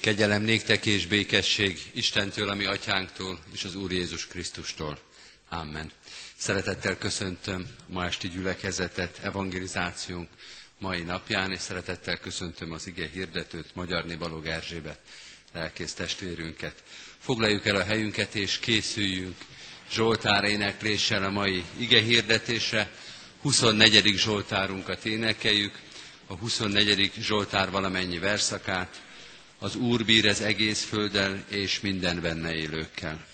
Kegyelem néktek és békesség Istentől, ami atyánktól, és az Úr Jézus Krisztustól. Amen. Szeretettel köszöntöm ma esti gyülekezetet, evangelizációnk mai napján, és szeretettel köszöntöm az ige hirdetőt, Magyar Balog Erzsébet, lelkész testvérünket. Foglaljuk el a helyünket, és készüljünk Zsoltár énekléssel a mai ige hirdetésre. 24. Zsoltárunkat énekeljük, a 24. Zsoltár valamennyi verszakát, az Úr bír az egész földdel és minden benne élőkkel.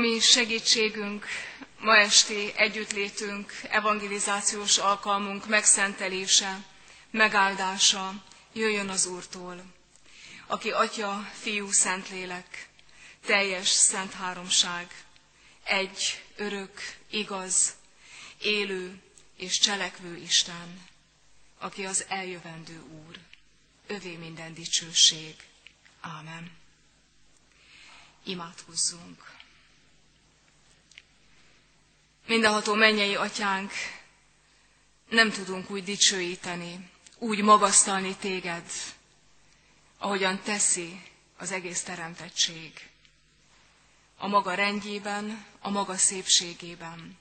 Ami segítségünk, ma esti együttlétünk, evangelizációs alkalmunk megszentelése, megáldása jöjjön az Úrtól, aki Atya, Fiú, Szentlélek, teljes szent háromság, egy, örök, igaz, élő és cselekvő Isten, aki az eljövendő Úr. Övé minden dicsőség. Ámen. Imádkozzunk. Mindenható mennyei atyánk, nem tudunk úgy dicsőíteni, úgy magasztalni téged, ahogyan teszi az egész teremtettség. A maga rendjében, a maga szépségében.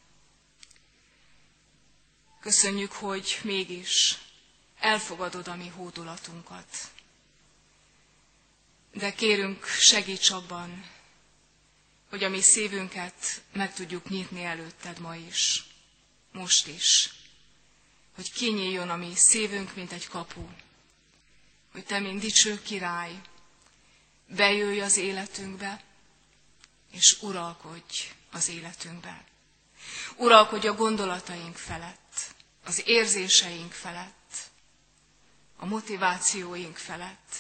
Köszönjük, hogy mégis elfogadod a mi hódulatunkat. De kérünk, segíts abban, hogy a mi szívünket meg tudjuk nyitni előtted ma is, most is. Hogy kinyíljon a mi szívünk, mint egy kapu. Hogy te, mint dicső király, bejöjj az életünkbe, és uralkodj az életünkbe. Uralkodj a gondolataink felett, az érzéseink felett, a motivációink felett,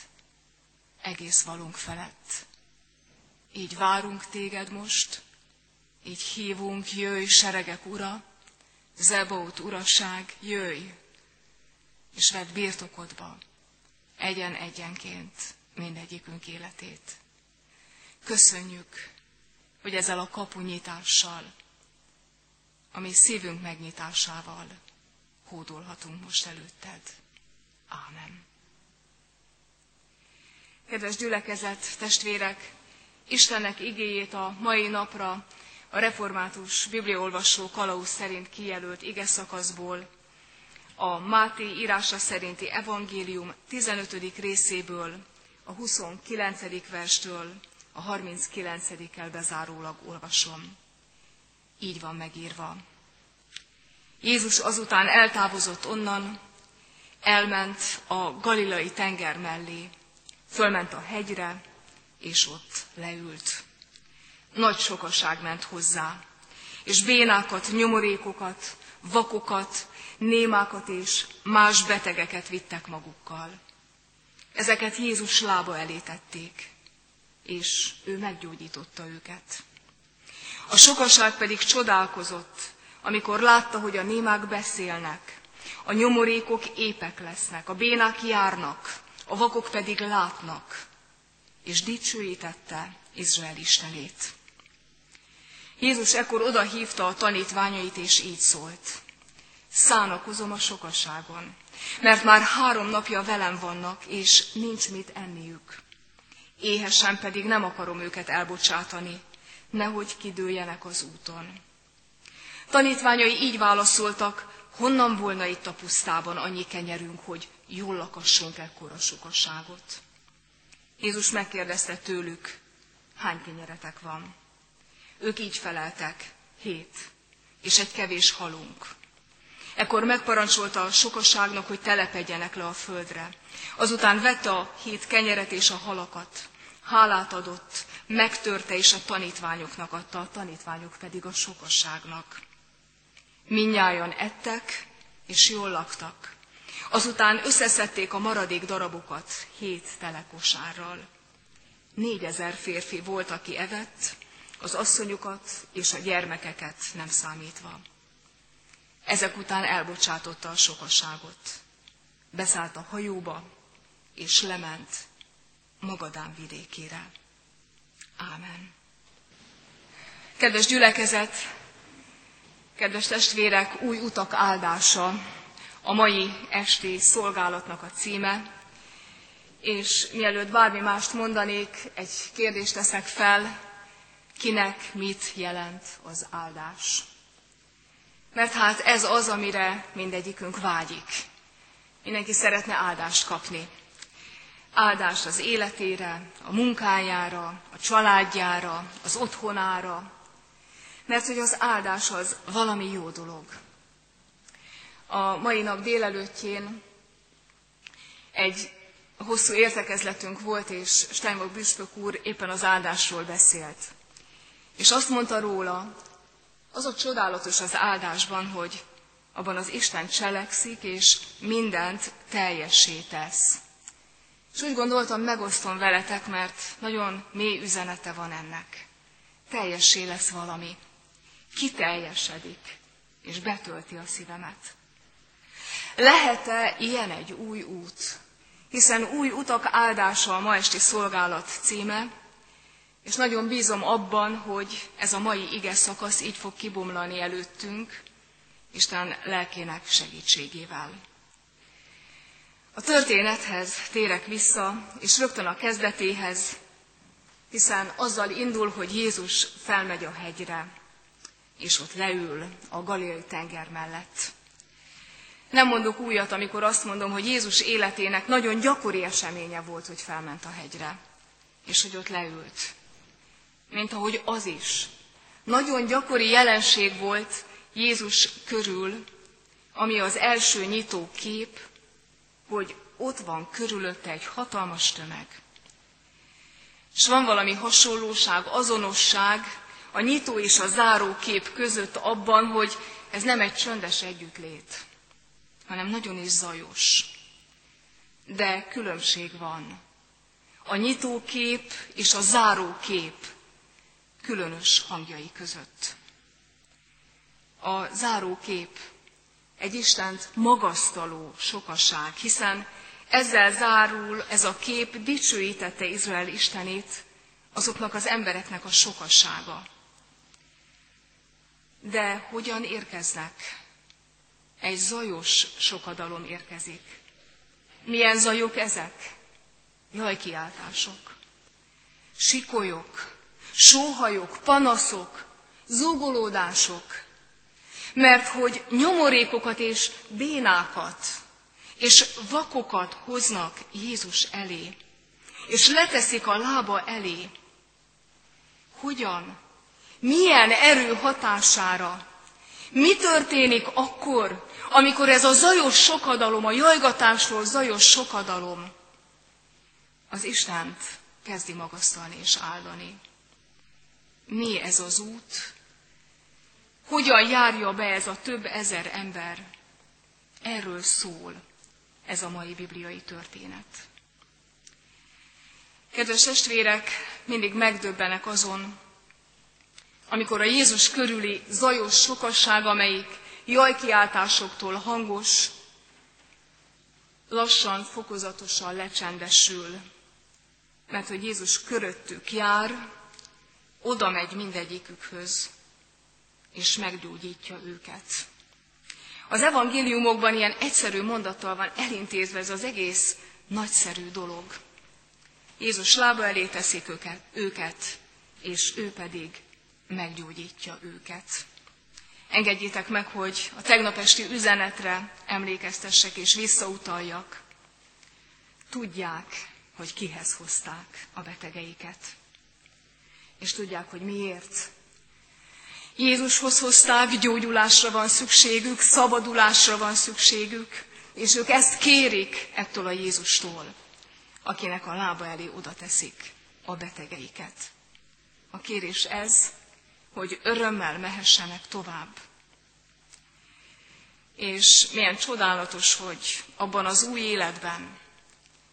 egész valunk felett. Így várunk téged most, így hívunk, jöjj, seregek ura, Zebót uraság, jöjj, és vedd birtokodba, egyen-egyenként mindegyikünk életét. Köszönjük, hogy ezzel a kapunyitással, ami szívünk megnyitásával hódolhatunk most előtted. Ámen. Kedves gyülekezet, testvérek, Istennek igéjét a mai napra a református bibliaolvasó kalauz szerint kijelölt ige szakaszból, a Máté írása szerinti evangélium 15. részéből, a 29. verstől a 39-el bezárólag olvasom. Így van megírva. Jézus azután eltávozott onnan, elment a galilai tenger mellé, fölment a hegyre, és ott leült. Nagy sokaság ment hozzá, és bénákat, nyomorékokat, vakokat, némákat és más betegeket vittek magukkal. Ezeket Jézus lába elé tették, és ő meggyógyította őket. A sokaság pedig csodálkozott, amikor látta, hogy a némák beszélnek, a nyomorékok épek lesznek, a bénák járnak, a vakok pedig látnak, és dicsőítette Izrael Istenét. Jézus ekkor oda hívta a tanítványait, és így szólt. Szánakozom a sokaságon, mert már három napja velem vannak, és nincs mit enniük. Éhesen pedig nem akarom őket elbocsátani, nehogy kidőljenek az úton. Tanítványai így válaszoltak, honnan volna itt a pusztában annyi kenyerünk, hogy jól lakassunk ekkora sokaságot. Jézus megkérdezte tőlük, hány kenyeretek van. Ők így feleltek, hét, és egy kevés halunk. Ekkor megparancsolta a sokaságnak, hogy telepedjenek le a földre. Azután vette a hét kenyeret és a halakat. Hálát adott, megtörte és a tanítványoknak adta, a tanítványok pedig a sokaságnak. Minnyájan ettek, és jól laktak. Azután összeszedték a maradék darabokat hét telekosárral. Négyezer férfi volt, aki evett, az asszonyokat és a gyermekeket nem számítva. Ezek után elbocsátotta a sokaságot. Beszállt a hajóba, és lement Magadán vidékére. Ámen. Kedves gyülekezet, kedves testvérek, új utak áldása a mai esti szolgálatnak a címe, és mielőtt bármi mást mondanék, egy kérdést teszek fel, kinek mit jelent az áldás. Mert hát ez az, amire mindegyikünk vágyik. Mindenki szeretne áldást kapni. Áldást az életére, a munkájára, a családjára, az otthonára, mert hogy az áldás az valami jó dolog. A mai nap délelőttjén egy hosszú értekezletünk volt, és Steinbock Büspök úr éppen az áldásról beszélt. És azt mondta róla, az a csodálatos az áldásban, hogy abban az Isten cselekszik, és mindent teljessé tesz. És úgy gondoltam, megosztom veletek, mert nagyon mély üzenete van ennek. Teljessé lesz valami. Kiteljesedik, és betölti a szívemet. Lehet-e ilyen egy új út? Hiszen új utak áldása a ma esti szolgálat címe, és nagyon bízom abban, hogy ez a mai ige szakasz így fog kibomlani előttünk, Isten lelkének segítségével. A történethez térek vissza, és rögtön a kezdetéhez, hiszen azzal indul, hogy Jézus felmegy a hegyre, és ott leül a Galileai tenger mellett. Nem mondok újat, amikor azt mondom, hogy Jézus életének nagyon gyakori eseménye volt, hogy felment a hegyre, és hogy ott leült. Mint ahogy az is. Nagyon gyakori jelenség volt Jézus körül, ami az első nyitó kép, hogy ott van körülötte egy hatalmas tömeg. És van valami hasonlóság, azonosság a nyitó és a záró kép között abban, hogy ez nem egy csöndes együttlét, hanem nagyon is zajos. De különbség van. A nyitó kép és a záró kép különös hangjai között. A záró kép egy Istent magasztaló sokaság, hiszen ezzel zárul ez a kép, dicsőítette Izrael Istenét, azoknak az embereknek a sokassága. De hogyan érkeznek? Egy zajos sokadalom érkezik. Milyen zajok ezek? Jajkiáltások, sikolyok, sóhajok, panaszok, zúgolódások, mert hogy nyomorékokat és bénákat és vakokat hoznak Jézus elé, és leteszik a lába elé. Hogyan? Milyen erő hatására? Mi történik akkor, amikor ez a zajos sokadalom, a jajgatásról zajos sokadalom az Istent kezdi magasztalni és áldani? Mi ez az út? Hogyan járja be ez a több ezer ember? Erről szól ez a mai bibliai történet. Kedves testvérek, mindig megdöbbenek azon, amikor a Jézus körüli zajos sokasság, amelyik jajkiáltásoktól hangos, lassan, fokozatosan lecsendesül, mert hogy Jézus köröttük jár, oda megy mindegyikükhöz, és meggyógyítja őket. Az evangéliumokban ilyen egyszerű mondattal van elintézve ez az egész nagyszerű dolog. Jézus lába elé teszik őket, őket, és ő pedig meggyógyítja őket. Engedjétek meg, hogy a tegnap esti üzenetre emlékeztessek és visszautaljak. Tudják, hogy kihez hozták a betegeiket. És tudják, hogy miért Jézushoz hozták, gyógyulásra van szükségük, szabadulásra van szükségük, és ők ezt kérik ettől a Jézustól, akinek a lába elé oda teszik a betegeiket. A kérés ez, hogy örömmel mehessenek tovább. És milyen csodálatos, hogy abban az új életben,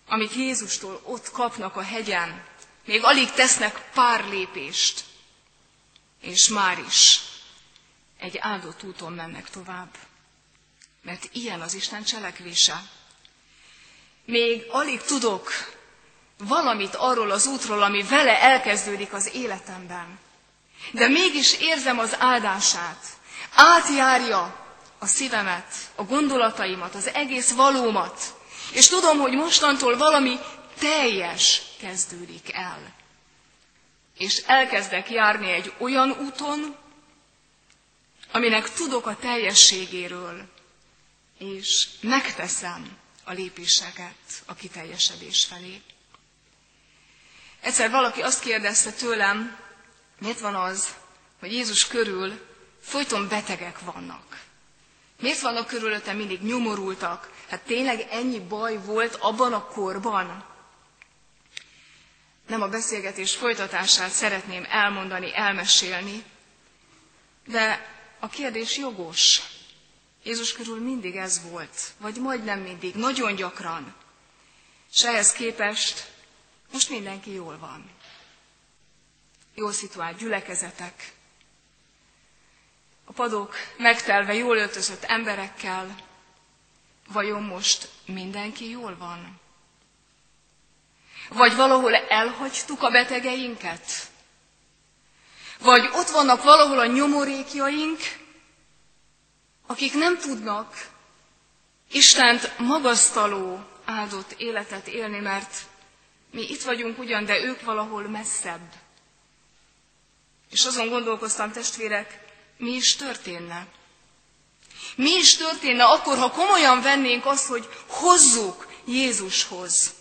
amit Jézustól ott kapnak a hegyen, még alig tesznek pár lépést, és már is egy áldott úton mennek tovább. Mert ilyen az Isten cselekvése. Még alig tudok valamit arról az útról, ami vele elkezdődik az életemben. De mégis érzem az áldását. Átjárja a szívemet, a gondolataimat, az egész valómat. És tudom, hogy mostantól valami teljes kezdődik el és elkezdek járni egy olyan úton, aminek tudok a teljességéről, és megteszem a lépéseket a kiteljesedés felé. Egyszer valaki azt kérdezte tőlem, miért van az, hogy Jézus körül folyton betegek vannak. Miért vannak körülötte mindig nyomorultak? Hát tényleg ennyi baj volt abban a korban? Nem a beszélgetés folytatását szeretném elmondani, elmesélni, de a kérdés jogos. Jézus körül mindig ez volt, vagy majdnem mindig, nagyon gyakran. És ehhez képest most mindenki jól van. Jól szituált gyülekezetek, a padok megtelve jól öltözött emberekkel, vajon most mindenki jól van? Vagy valahol elhagytuk a betegeinket? Vagy ott vannak valahol a nyomorékjaink, akik nem tudnak Istent magasztaló, áldott életet élni, mert mi itt vagyunk ugyan, de ők valahol messzebb. És azon gondolkoztam, testvérek, mi is történne? Mi is történne akkor, ha komolyan vennénk azt, hogy hozzuk Jézushoz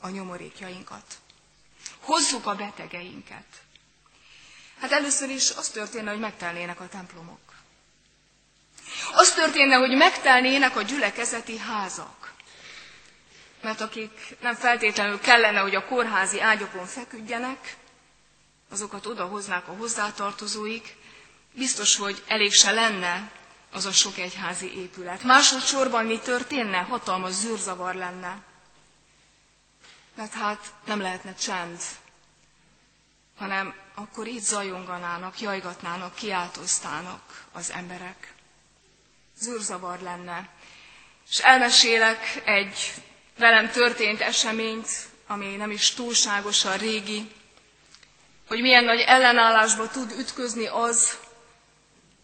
a nyomorékjainkat? Hozzuk a betegeinket. Hát először is az történne, hogy megtelnének a templomok. Az történne, hogy megtelnének a gyülekezeti házak. Mert akik nem feltétlenül kellene, hogy a kórházi ágyokon feküdjenek, azokat odahoznák a hozzátartozóik, biztos, hogy elég se lenne az a sok egyházi épület. Másodszorban mi történne? Hatalmas zűrzavar lenne. Mert hát nem lehetne csend, hanem akkor itt zajonganának, jajgatnának, kiáltoztának az emberek. Zűrzavar lenne. És elmesélek egy velem történt eseményt, ami nem is túlságosan régi, hogy milyen nagy ellenállásba tud ütközni az,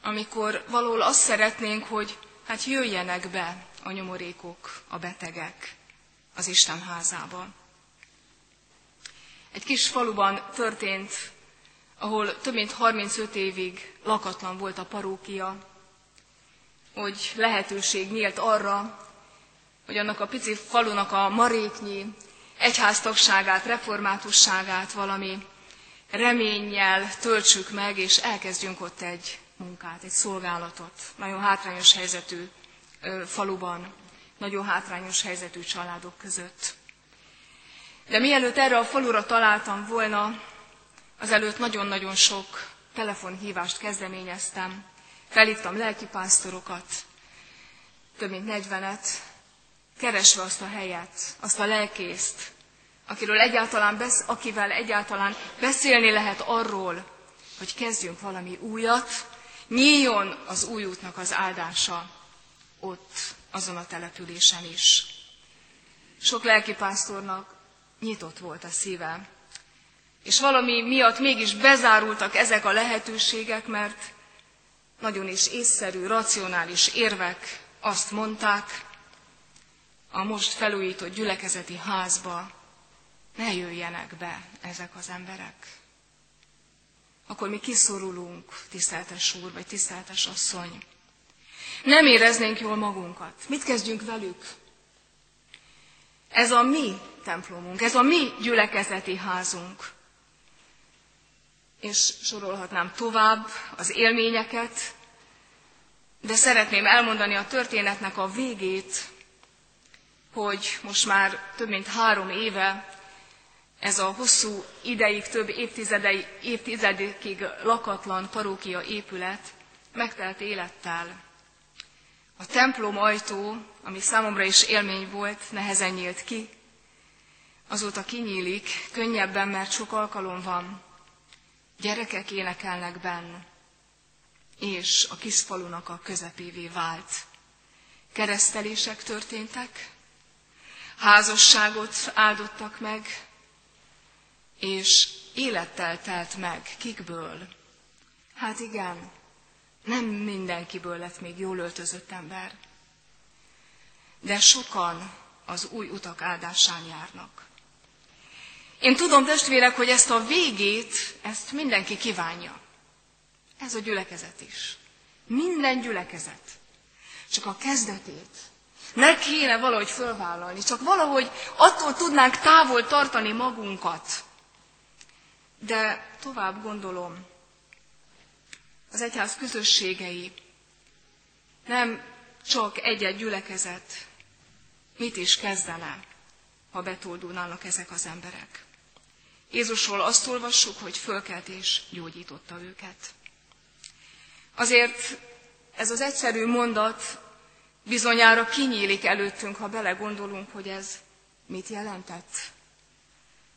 amikor valahol azt szeretnénk, hogy hát jöjjenek be a nyomorékok, a betegek az Isten házába. Egy kis faluban történt, ahol több mint 35 évig lakatlan volt a parókia, hogy lehetőség nyílt arra, hogy annak a pici falunak a maréknyi egyháztagságát, reformátusságát valami reménnyel töltsük meg, és elkezdjünk ott egy munkát, egy szolgálatot. Nagyon hátrányos helyzetű faluban, nagyon hátrányos helyzetű családok között. De mielőtt erre a falura találtam volna, azelőtt nagyon-nagyon sok telefonhívást kezdeményeztem. Felhívtam lelkipásztorokat, több mint negyvenet, keresve azt a helyet, azt a lelkészt, akiről egyáltalán besz, akivel egyáltalán beszélni lehet arról, hogy kezdjünk valami újat, Nyíljon az új útnak az áldása ott, azon a településen is. Sok lelkipásztornak nyitott volt a szíve, és valami miatt mégis bezárultak ezek a lehetőségek, mert nagyon is észszerű, racionális érvek azt mondták, a most felújított gyülekezeti házba ne jöjjenek be ezek az emberek akkor mi kiszorulunk, tiszteltes úr, vagy tiszteltes asszony. Nem éreznénk jól magunkat. Mit kezdjünk velük? Ez a mi templomunk, ez a mi gyülekezeti házunk. És sorolhatnám tovább az élményeket, de szeretném elmondani a történetnek a végét, hogy most már több mint három éve ez a hosszú ideig, több évtizedekig lakatlan parókia épület megtelt élettel. A templom ajtó, ami számomra is élmény volt, nehezen nyílt ki, azóta kinyílik, könnyebben, mert sok alkalom van. Gyerekek énekelnek benn, és a kis falunak a közepévé vált. Keresztelések történtek, házasságot áldottak meg, és élettel telt meg. Kikből? Hát igen, nem mindenkiből lett még jól öltözött ember, de sokan az új utak áldásán járnak. Én tudom, testvérek, hogy ezt a végét, ezt mindenki kívánja. Ez a gyülekezet is. Minden gyülekezet. Csak a kezdetét. Ne kéne valahogy fölvállalni, csak valahogy attól tudnánk távol tartani magunkat, de tovább gondolom, az egyház közösségei nem csak egy-egy gyülekezet, mit is kezdene, ha betoldulnának ezek az emberek. Jézusról azt olvassuk, hogy fölkelt és gyógyította őket. Azért ez az egyszerű mondat bizonyára kinyílik előttünk, ha belegondolunk, hogy ez mit jelentett.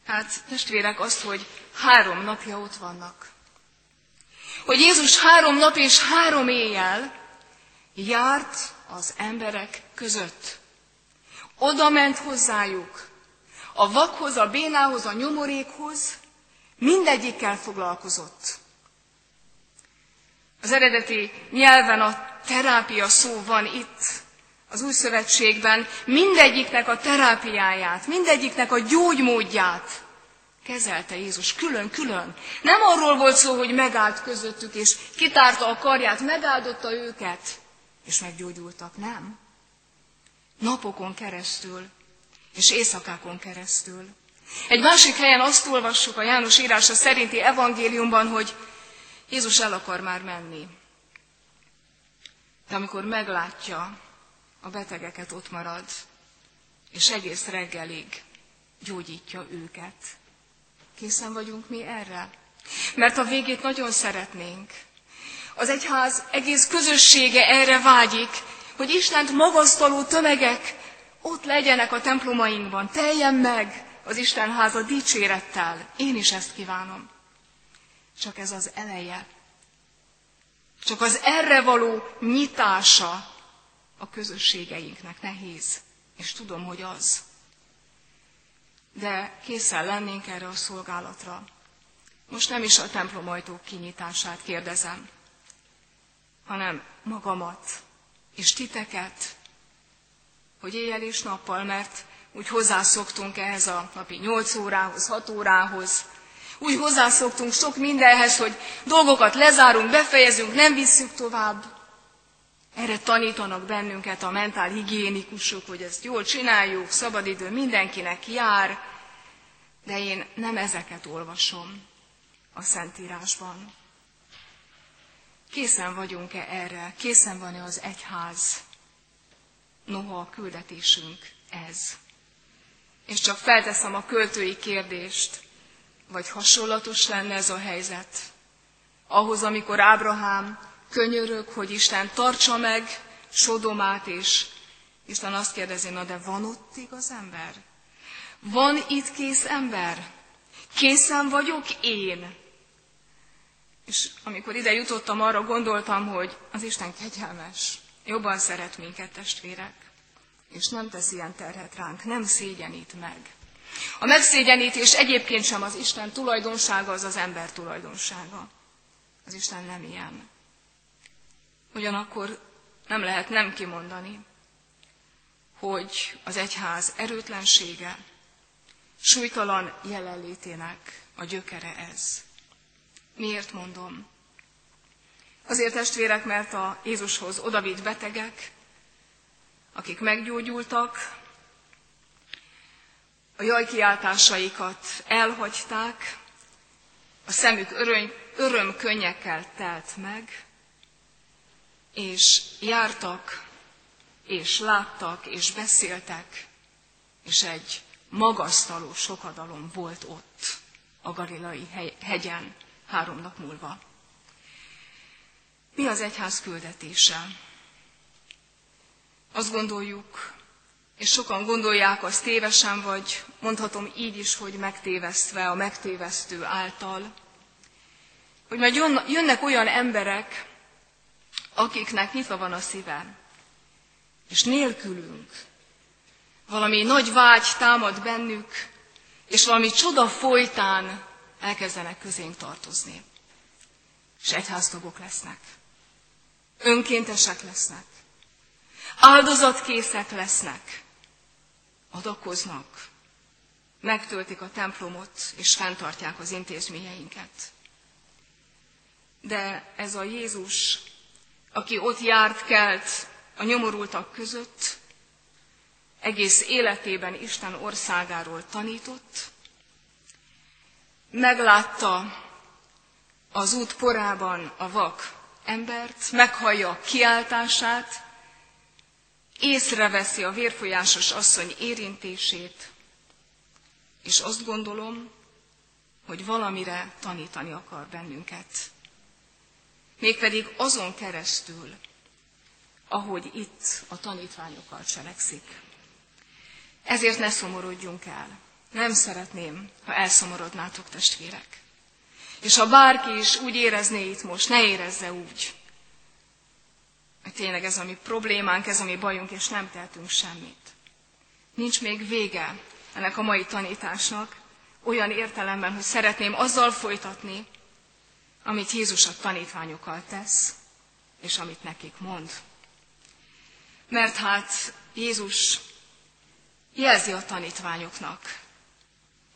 Hát testvérek azt, hogy három napja ott vannak. Hogy Jézus három nap és három éjjel járt az emberek között. Oda ment hozzájuk, a vakhoz, a bénához, a nyomorékhoz, mindegyikkel foglalkozott. Az eredeti nyelven a terápia szó van itt, az új szövetségben, mindegyiknek a terápiáját, mindegyiknek a gyógymódját kezelte Jézus külön-külön. Nem arról volt szó, hogy megállt közöttük, és kitárta a karját, megáldotta őket, és meggyógyultak. Nem. Napokon keresztül, és éjszakákon keresztül. Egy másik helyen azt olvassuk a János írása szerinti evangéliumban, hogy Jézus el akar már menni. De amikor meglátja a betegeket, ott marad, és egész reggelig gyógyítja őket. Készen vagyunk mi erre? Mert a végét nagyon szeretnénk. Az egyház egész közössége erre vágyik, hogy Istent magasztaló tömegek ott legyenek a templomainkban, teljen meg az Isten háza dicsérettel. Én is ezt kívánom. Csak ez az eleje. Csak az erre való nyitása a közösségeinknek nehéz. És tudom, hogy az. De készen lennénk erre a szolgálatra. Most nem is a templomajtók kinyitását kérdezem, hanem magamat és titeket, hogy éjjel és nappal, mert úgy hozzászoktunk ehhez a napi 8 órához, 6 órához, úgy hozzászoktunk sok mindenhez, hogy dolgokat lezárunk, befejezünk, nem visszük tovább. Erre tanítanak bennünket a mentálhigiénikusok, hogy ezt jól csináljuk, szabadidő mindenkinek jár, de én nem ezeket olvasom a Szentírásban. Készen vagyunk-e erre? Készen van-e az egyház? Noha a küldetésünk ez. És csak felteszem a költői kérdést, vagy hasonlatos lenne ez a helyzet ahhoz, amikor Ábrahám könyörög, hogy Isten tartsa meg Sodomát, és Isten azt kérdezi, na de van ott igaz ember? Van itt kész ember? Készen vagyok én? És amikor ide jutottam, arra gondoltam, hogy az Isten kegyelmes, jobban szeret minket testvérek, és nem tesz ilyen terhet ránk, nem szégyenít meg. A megszégyenítés egyébként sem az Isten tulajdonsága, az az ember tulajdonsága. Az Isten nem ilyen. Ugyanakkor nem lehet nem kimondani, hogy az egyház erőtlensége, súlytalan jelenlétének a gyökere ez. Miért mondom? Azért testvérek, mert a Jézushoz odavitt betegek, akik meggyógyultak, a jajkiáltásaikat elhagyták, a szemük öröm, öröm könnyekkel telt meg, és jártak, és láttak, és beszéltek, és egy magasztaló sokadalom volt ott a Galilai hegyen három nap múlva. Mi az egyház küldetése? Azt gondoljuk, és sokan gondolják azt tévesen, vagy mondhatom így is, hogy megtévesztve a megtévesztő által, hogy majd jönnek olyan emberek, akiknek nyitva van a szíve, és nélkülünk valami nagy vágy támad bennük, és valami csoda folytán elkezdenek közénk tartozni. És egyháztagok lesznek. Önkéntesek lesznek. Áldozatkészek lesznek adakoznak, megtöltik a templomot, és fenntartják az intézményeinket. De ez a Jézus, aki ott járt, kelt a nyomorultak között, egész életében Isten országáról tanított, meglátta az út porában a vak embert, meghallja kiáltását, észreveszi a vérfolyásos asszony érintését, és azt gondolom, hogy valamire tanítani akar bennünket. Mégpedig azon keresztül, ahogy itt a tanítványokkal cselekszik. Ezért ne szomorodjunk el. Nem szeretném, ha elszomorodnátok, testvérek. És ha bárki is úgy érezné itt most, ne érezze úgy, hogy tényleg ez a mi problémánk, ez a mi bajunk, és nem tehetünk semmit. Nincs még vége ennek a mai tanításnak, olyan értelemben, hogy szeretném azzal folytatni, amit Jézus a tanítványokkal tesz, és amit nekik mond. Mert hát Jézus jelzi a tanítványoknak,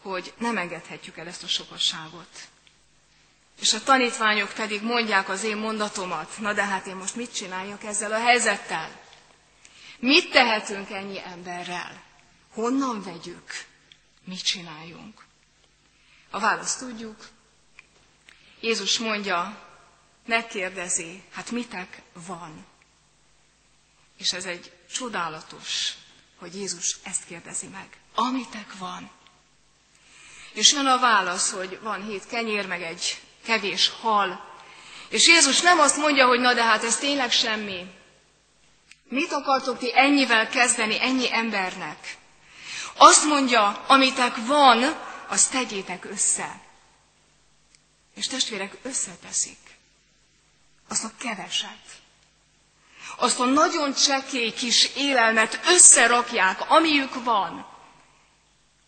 hogy nem engedhetjük el ezt a sokasságot. És a tanítványok pedig mondják az én mondatomat, na de hát én most mit csináljak ezzel a helyzettel? Mit tehetünk ennyi emberrel? Honnan vegyük? Mit csináljunk? A választ tudjuk. Jézus mondja, megkérdezi, hát mitek van? És ez egy csodálatos, hogy Jézus ezt kérdezi meg. Amitek van. És jön a válasz, hogy van hét kenyér, meg egy kevés hal. És Jézus nem azt mondja, hogy na de hát ez tényleg semmi. Mit akartok ti ennyivel kezdeni, ennyi embernek? Azt mondja, amitek van, azt tegyétek össze. És testvérek összeteszik. Azt a keveset. Azt a nagyon csekély kis élelmet összerakják, amiük van.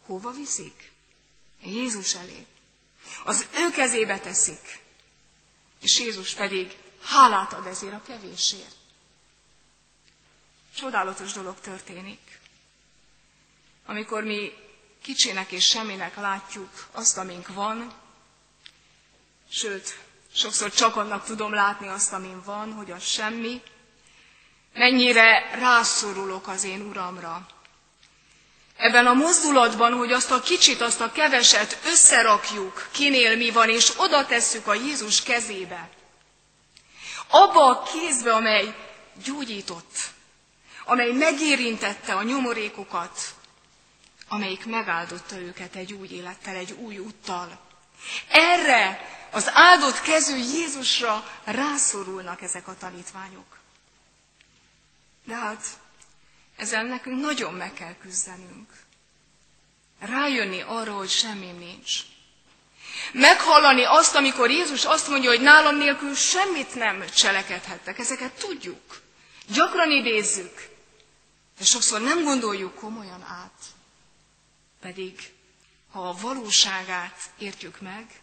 Hova viszik? Jézus elé. Az ő kezébe teszik. És Jézus pedig hálát ad ezért a kevésért. Csodálatos dolog történik. Amikor mi kicsinek és semminek látjuk azt, amink van, sőt, sokszor csak annak tudom látni azt, amin van, hogy az semmi, mennyire rászorulok az én Uramra, ebben a mozdulatban, hogy azt a kicsit, azt a keveset összerakjuk, kinél mi van, és oda tesszük a Jézus kezébe. Abba a kézbe, amely gyógyított, amely megérintette a nyomorékokat, amelyik megáldotta őket egy új élettel, egy új úttal. Erre az áldott kezű Jézusra rászorulnak ezek a tanítványok. De hát ezzel nekünk nagyon meg kell küzdenünk. Rájönni arra, hogy semmi nincs. Meghallani azt, amikor Jézus azt mondja, hogy nálam nélkül semmit nem cselekedhettek. Ezeket tudjuk. Gyakran idézzük. De sokszor nem gondoljuk komolyan át. Pedig, ha a valóságát értjük meg,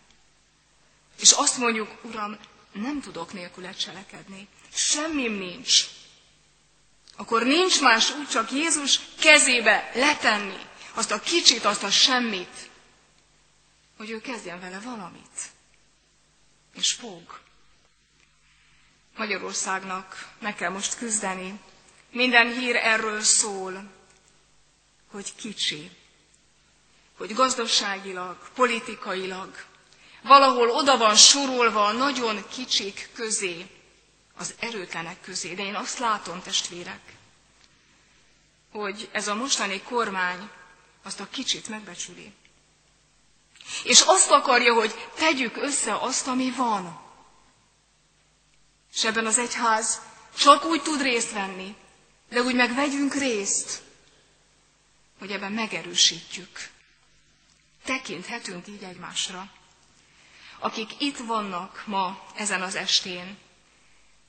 és azt mondjuk, Uram, nem tudok nélküle cselekedni. Semmim nincs akkor nincs más út, csak Jézus kezébe letenni azt a kicsit, azt a semmit, hogy ő kezdjen vele valamit. És fog. Magyarországnak meg kell most küzdeni. Minden hír erről szól, hogy kicsi, hogy gazdaságilag, politikailag valahol oda van sorolva a nagyon kicsik közé, az erőtlenek közé. De én azt látom, testvérek, hogy ez a mostani kormány azt a kicsit megbecsüli. És azt akarja, hogy tegyük össze azt, ami van. És ebben az egyház csak úgy tud részt venni, de úgy meg vegyünk részt, hogy ebben megerősítjük. Tekinthetünk így egymásra. Akik itt vannak ma ezen az estén,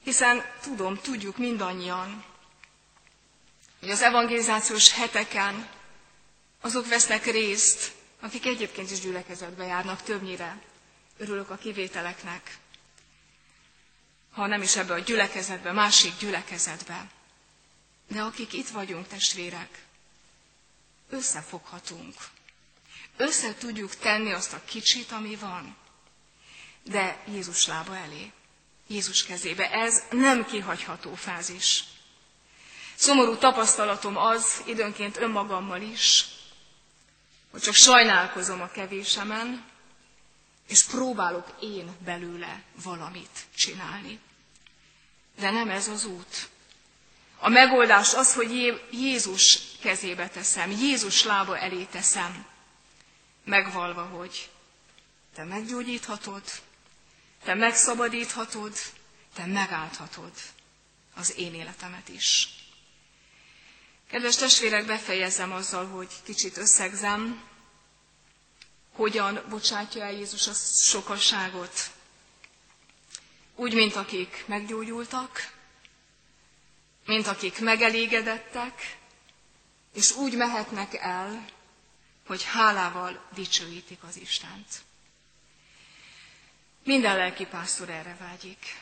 hiszen tudom, tudjuk mindannyian, hogy az evangelizációs heteken azok vesznek részt, akik egyébként is gyülekezetbe járnak többnyire. Örülök a kivételeknek. Ha nem is ebbe a gyülekezetbe, másik gyülekezetbe. De akik itt vagyunk, testvérek, összefoghatunk. Össze tudjuk tenni azt a kicsit, ami van. De Jézus lába elé. Jézus kezébe. Ez nem kihagyható fázis. Szomorú tapasztalatom az, időnként önmagammal is, hogy csak sajnálkozom a kevésemen, és próbálok én belőle valamit csinálni. De nem ez az út. A megoldás az, hogy Jézus kezébe teszem, Jézus lába elé teszem, megvalva, hogy te meggyógyíthatod, te megszabadíthatod, te megállthatod az én életemet is. Kedves testvérek, befejezem azzal, hogy kicsit összegzem, hogyan bocsátja el Jézus a sokasságot. Úgy, mint akik meggyógyultak, mint akik megelégedettek, és úgy mehetnek el, hogy hálával dicsőítik az Istent. Minden lelki pásztor erre vágyik.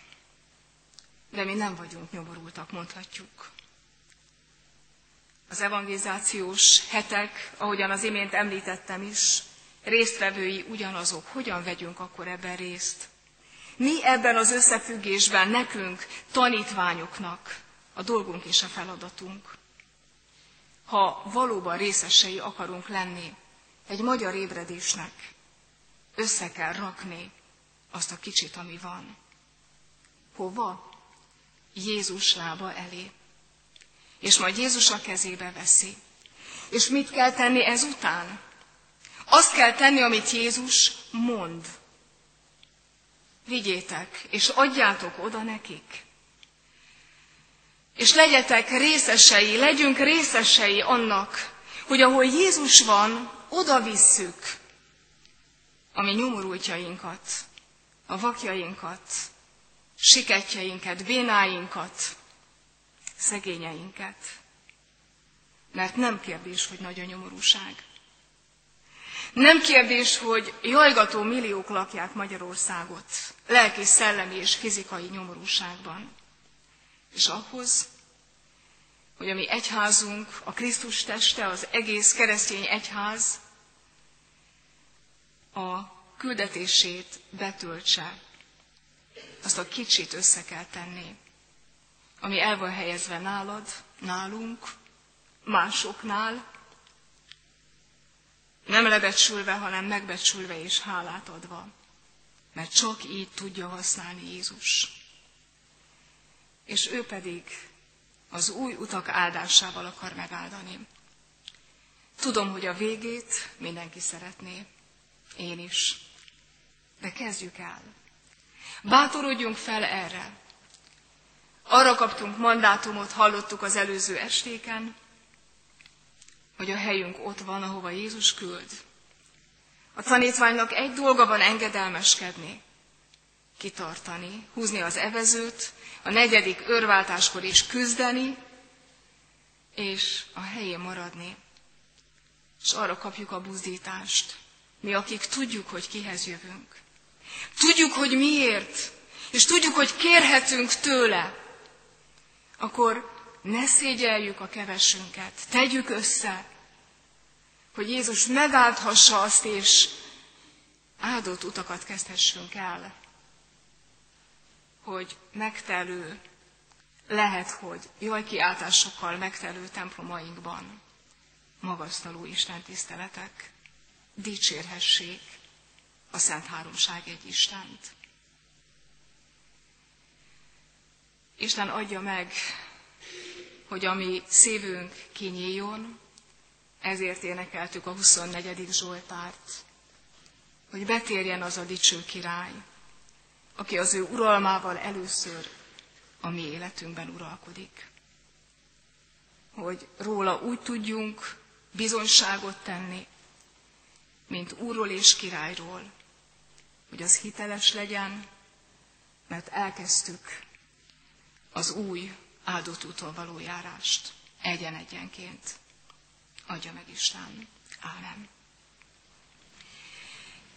De mi nem vagyunk nyomorultak, mondhatjuk. Az evangelizációs hetek, ahogyan az imént említettem is, résztvevői ugyanazok. Hogyan vegyünk akkor ebben részt? Mi ebben az összefüggésben nekünk, tanítványoknak a dolgunk és a feladatunk. Ha valóban részesei akarunk lenni egy magyar ébredésnek, össze kell rakni azt a kicsit, ami van. Hova? Jézus lába elé. És majd Jézus a kezébe veszi. És mit kell tenni ezután? Azt kell tenni, amit Jézus mond. Vigyétek, és adjátok oda nekik. És legyetek részesei, legyünk részesei annak, hogy ahol Jézus van, oda visszük a mi nyomorultjainkat, a vakjainkat, siketjeinket, bénáinkat, szegényeinket. Mert nem kérdés, hogy nagy a nyomorúság. Nem kérdés, hogy jajgató milliók lakják Magyarországot, lelki, szellemi és fizikai nyomorúságban. És ahhoz, hogy a mi egyházunk, a Krisztus teste, az egész keresztény egyház a küldetését betöltse, azt a kicsit össze kell tenni, ami el van helyezve nálad, nálunk, másoknál, nem lebecsülve, hanem megbecsülve és hálát adva, mert csak így tudja használni Jézus. És ő pedig az új utak áldásával akar megáldani. Tudom, hogy a végét mindenki szeretné, én is. De kezdjük el. Bátorodjunk fel erre. Arra kaptunk mandátumot, hallottuk az előző estéken, hogy a helyünk ott van, ahova Jézus küld. A tanítványnak egy dolga van engedelmeskedni, kitartani, húzni az evezőt, a negyedik örváltáskor is küzdeni, és a helyén maradni. És arra kapjuk a buzdítást, mi akik tudjuk, hogy kihez jövünk. Tudjuk, hogy miért, és tudjuk, hogy kérhetünk tőle, akkor ne szégyeljük a kevesünket, tegyük össze, hogy Jézus megáldhassa azt, és áldott utakat kezdhessünk el, hogy megtelő, lehet, hogy jaj kiáltásokkal megtelő templomainkban magasztaló Isten tiszteletek dicsérhessék a Szent Háromság egy Istent. Isten adja meg, hogy ami szívünk kinyíljon, ezért énekeltük a 24. Zsoltárt, hogy betérjen az a dicső király, aki az ő uralmával először a mi életünkben uralkodik. Hogy róla úgy tudjunk bizonyságot tenni, mint úrról és királyról, hogy az hiteles legyen, mert elkezdtük az új áldott úton való járást egyen-egyenként. Adja meg Isten. Ámen.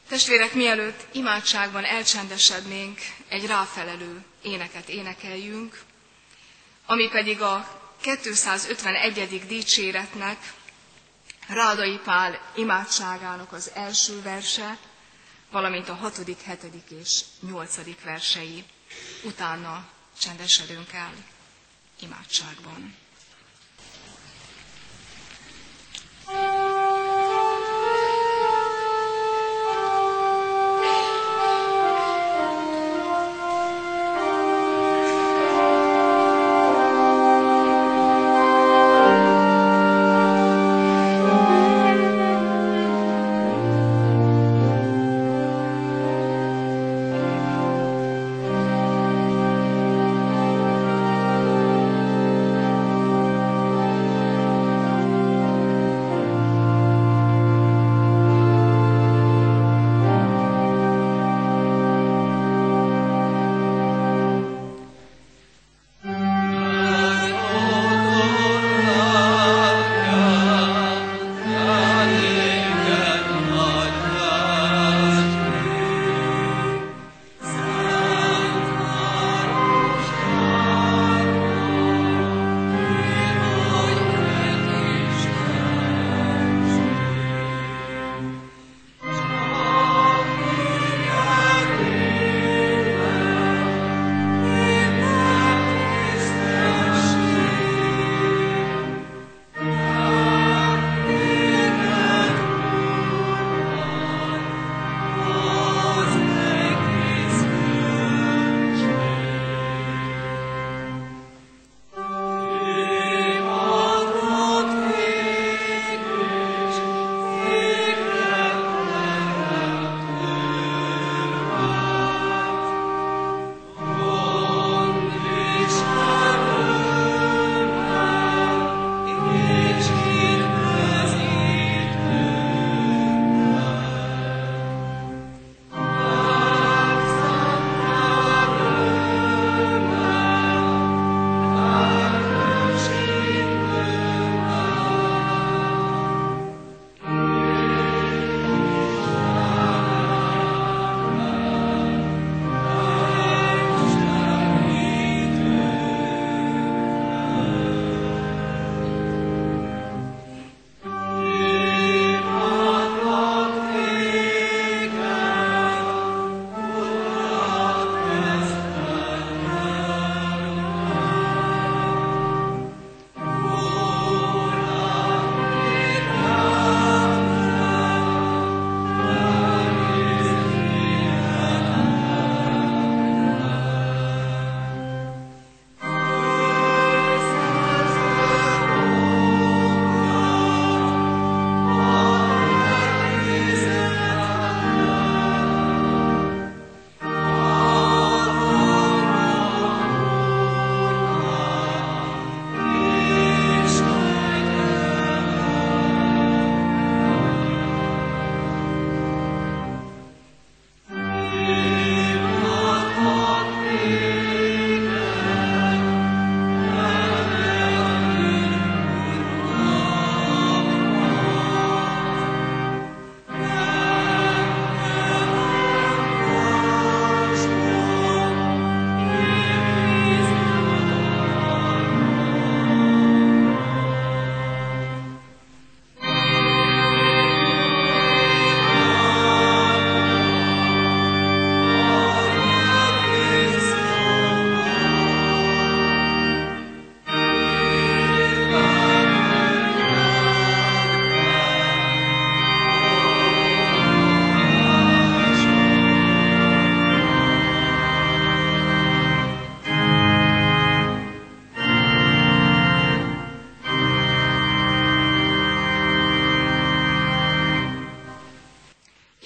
Testvérek, mielőtt imádságban elcsendesednénk, egy ráfelelő éneket énekeljünk, ami pedig a 251. dicséretnek, Rádai Pál imádságának az első verse, valamint a hatodik, hetedik és nyolcadik versei. Utána csendesedünk el imádságban.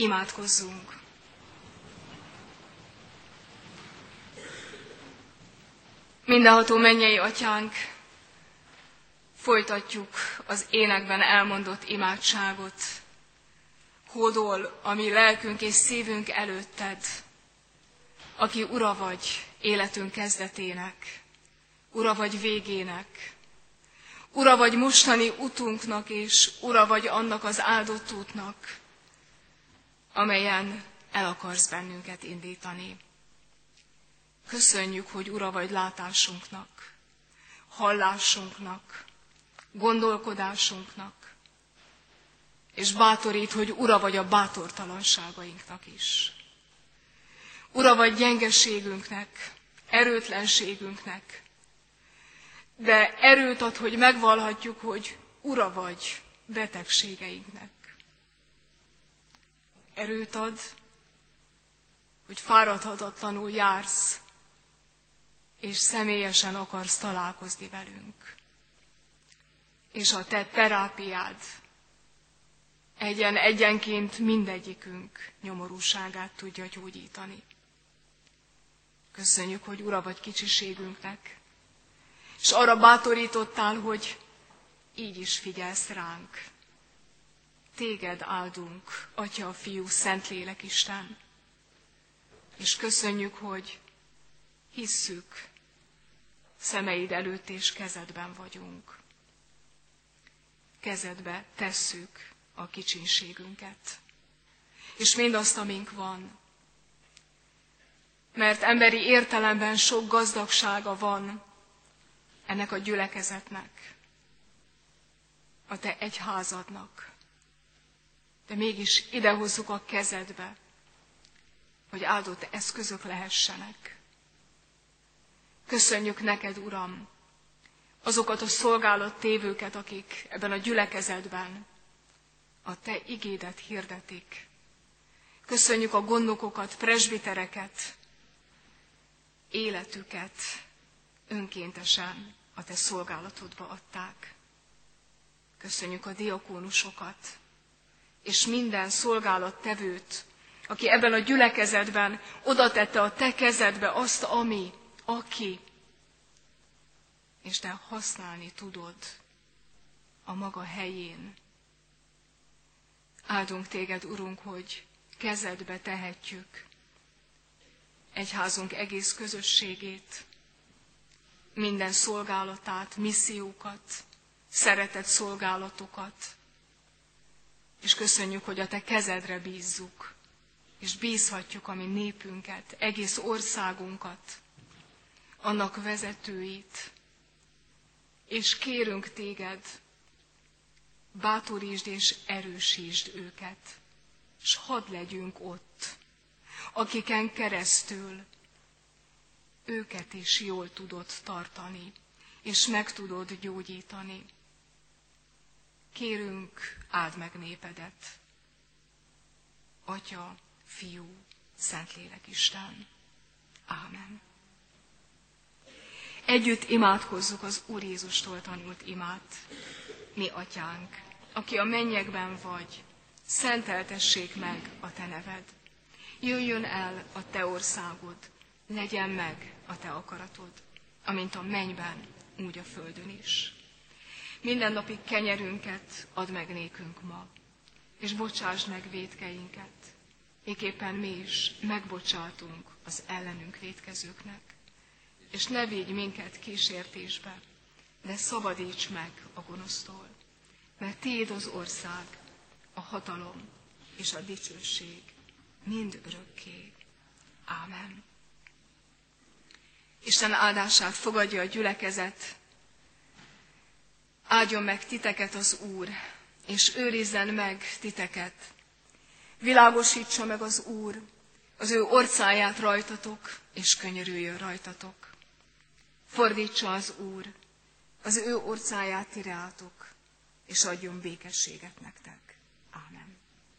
Imádkozzunk! Mindenható mennyei atyánk, folytatjuk az énekben elmondott imádságot. Hódol a mi lelkünk és szívünk előtted, aki ura vagy életünk kezdetének, ura vagy végének, ura vagy mostani utunknak, és ura vagy annak az áldott útnak, amelyen el akarsz bennünket indítani. Köszönjük, hogy ura vagy látásunknak, hallásunknak, gondolkodásunknak, és bátorít, hogy ura vagy a bátortalanságainknak is. Ura vagy gyengeségünknek, erőtlenségünknek, de erőt ad, hogy megvalhatjuk, hogy ura vagy betegségeinknek. Erőt ad, hogy fáradhatatlanul jársz, és személyesen akarsz találkozni velünk. És a te terápiád egyen egyenként mindegyikünk nyomorúságát tudja gyógyítani. Köszönjük, hogy ura vagy kicsiségünknek, és arra bátorítottál, hogy így is figyelsz ránk. Téged áldunk, Atya, Fiú, Szentlélek Isten. És köszönjük, hogy hisszük, szemeid előtt és kezedben vagyunk. Kezedbe tesszük a kicsinségünket, és mindazt, amink van. Mert emberi értelemben sok gazdagsága van ennek a gyülekezetnek, a te egyházadnak. De mégis idehozzuk a kezedbe, hogy áldott eszközök lehessenek. Köszönjük neked, Uram, azokat a szolgálat tévőket, akik ebben a gyülekezetben a te igédet hirdetik. Köszönjük a gondokokat, presbitereket, életüket önkéntesen a te szolgálatodba adták. Köszönjük a diakónusokat, és minden szolgálattevőt, aki ebben a gyülekezetben oda tette a te kezedbe azt, ami, aki, és te használni tudod a maga helyén. Áldunk téged, Urunk, hogy kezedbe tehetjük egyházunk egész közösségét, minden szolgálatát, missziókat, szeretett szolgálatokat, és köszönjük, hogy a te kezedre bízzuk, és bízhatjuk a mi népünket, egész országunkat, annak vezetőit, és kérünk téged, bátorítsd és erősítsd őket, és hadd legyünk ott, akiken keresztül őket is jól tudod tartani, és meg tudod gyógyítani. Kérünk, áld meg népedet. Atya, Fiú, Szentlélek Isten. Ámen. Együtt imádkozzuk az Úr Jézustól tanult imát. Mi, Atyánk, aki a mennyekben vagy, szenteltessék meg a Te neved. Jöjjön el a Te országod, legyen meg a Te akaratod, amint a mennyben, úgy a földön is. Minden napi kenyerünket add meg nékünk ma, és bocsásd meg védkeinket, éppen mi is megbocsátunk az ellenünk védkezőknek. És ne védj minket kísértésbe, de szabadíts meg a gonosztól, mert Tiéd az ország, a hatalom és a dicsőség mind örökké. Ámen. Isten áldását fogadja a gyülekezet, áldjon meg titeket az Úr, és őrizzen meg titeket. Világosítsa meg az Úr az ő orcáját rajtatok, és könyörüljön rajtatok. Fordítsa az Úr az ő orcáját tireátok, és adjon békességet nektek.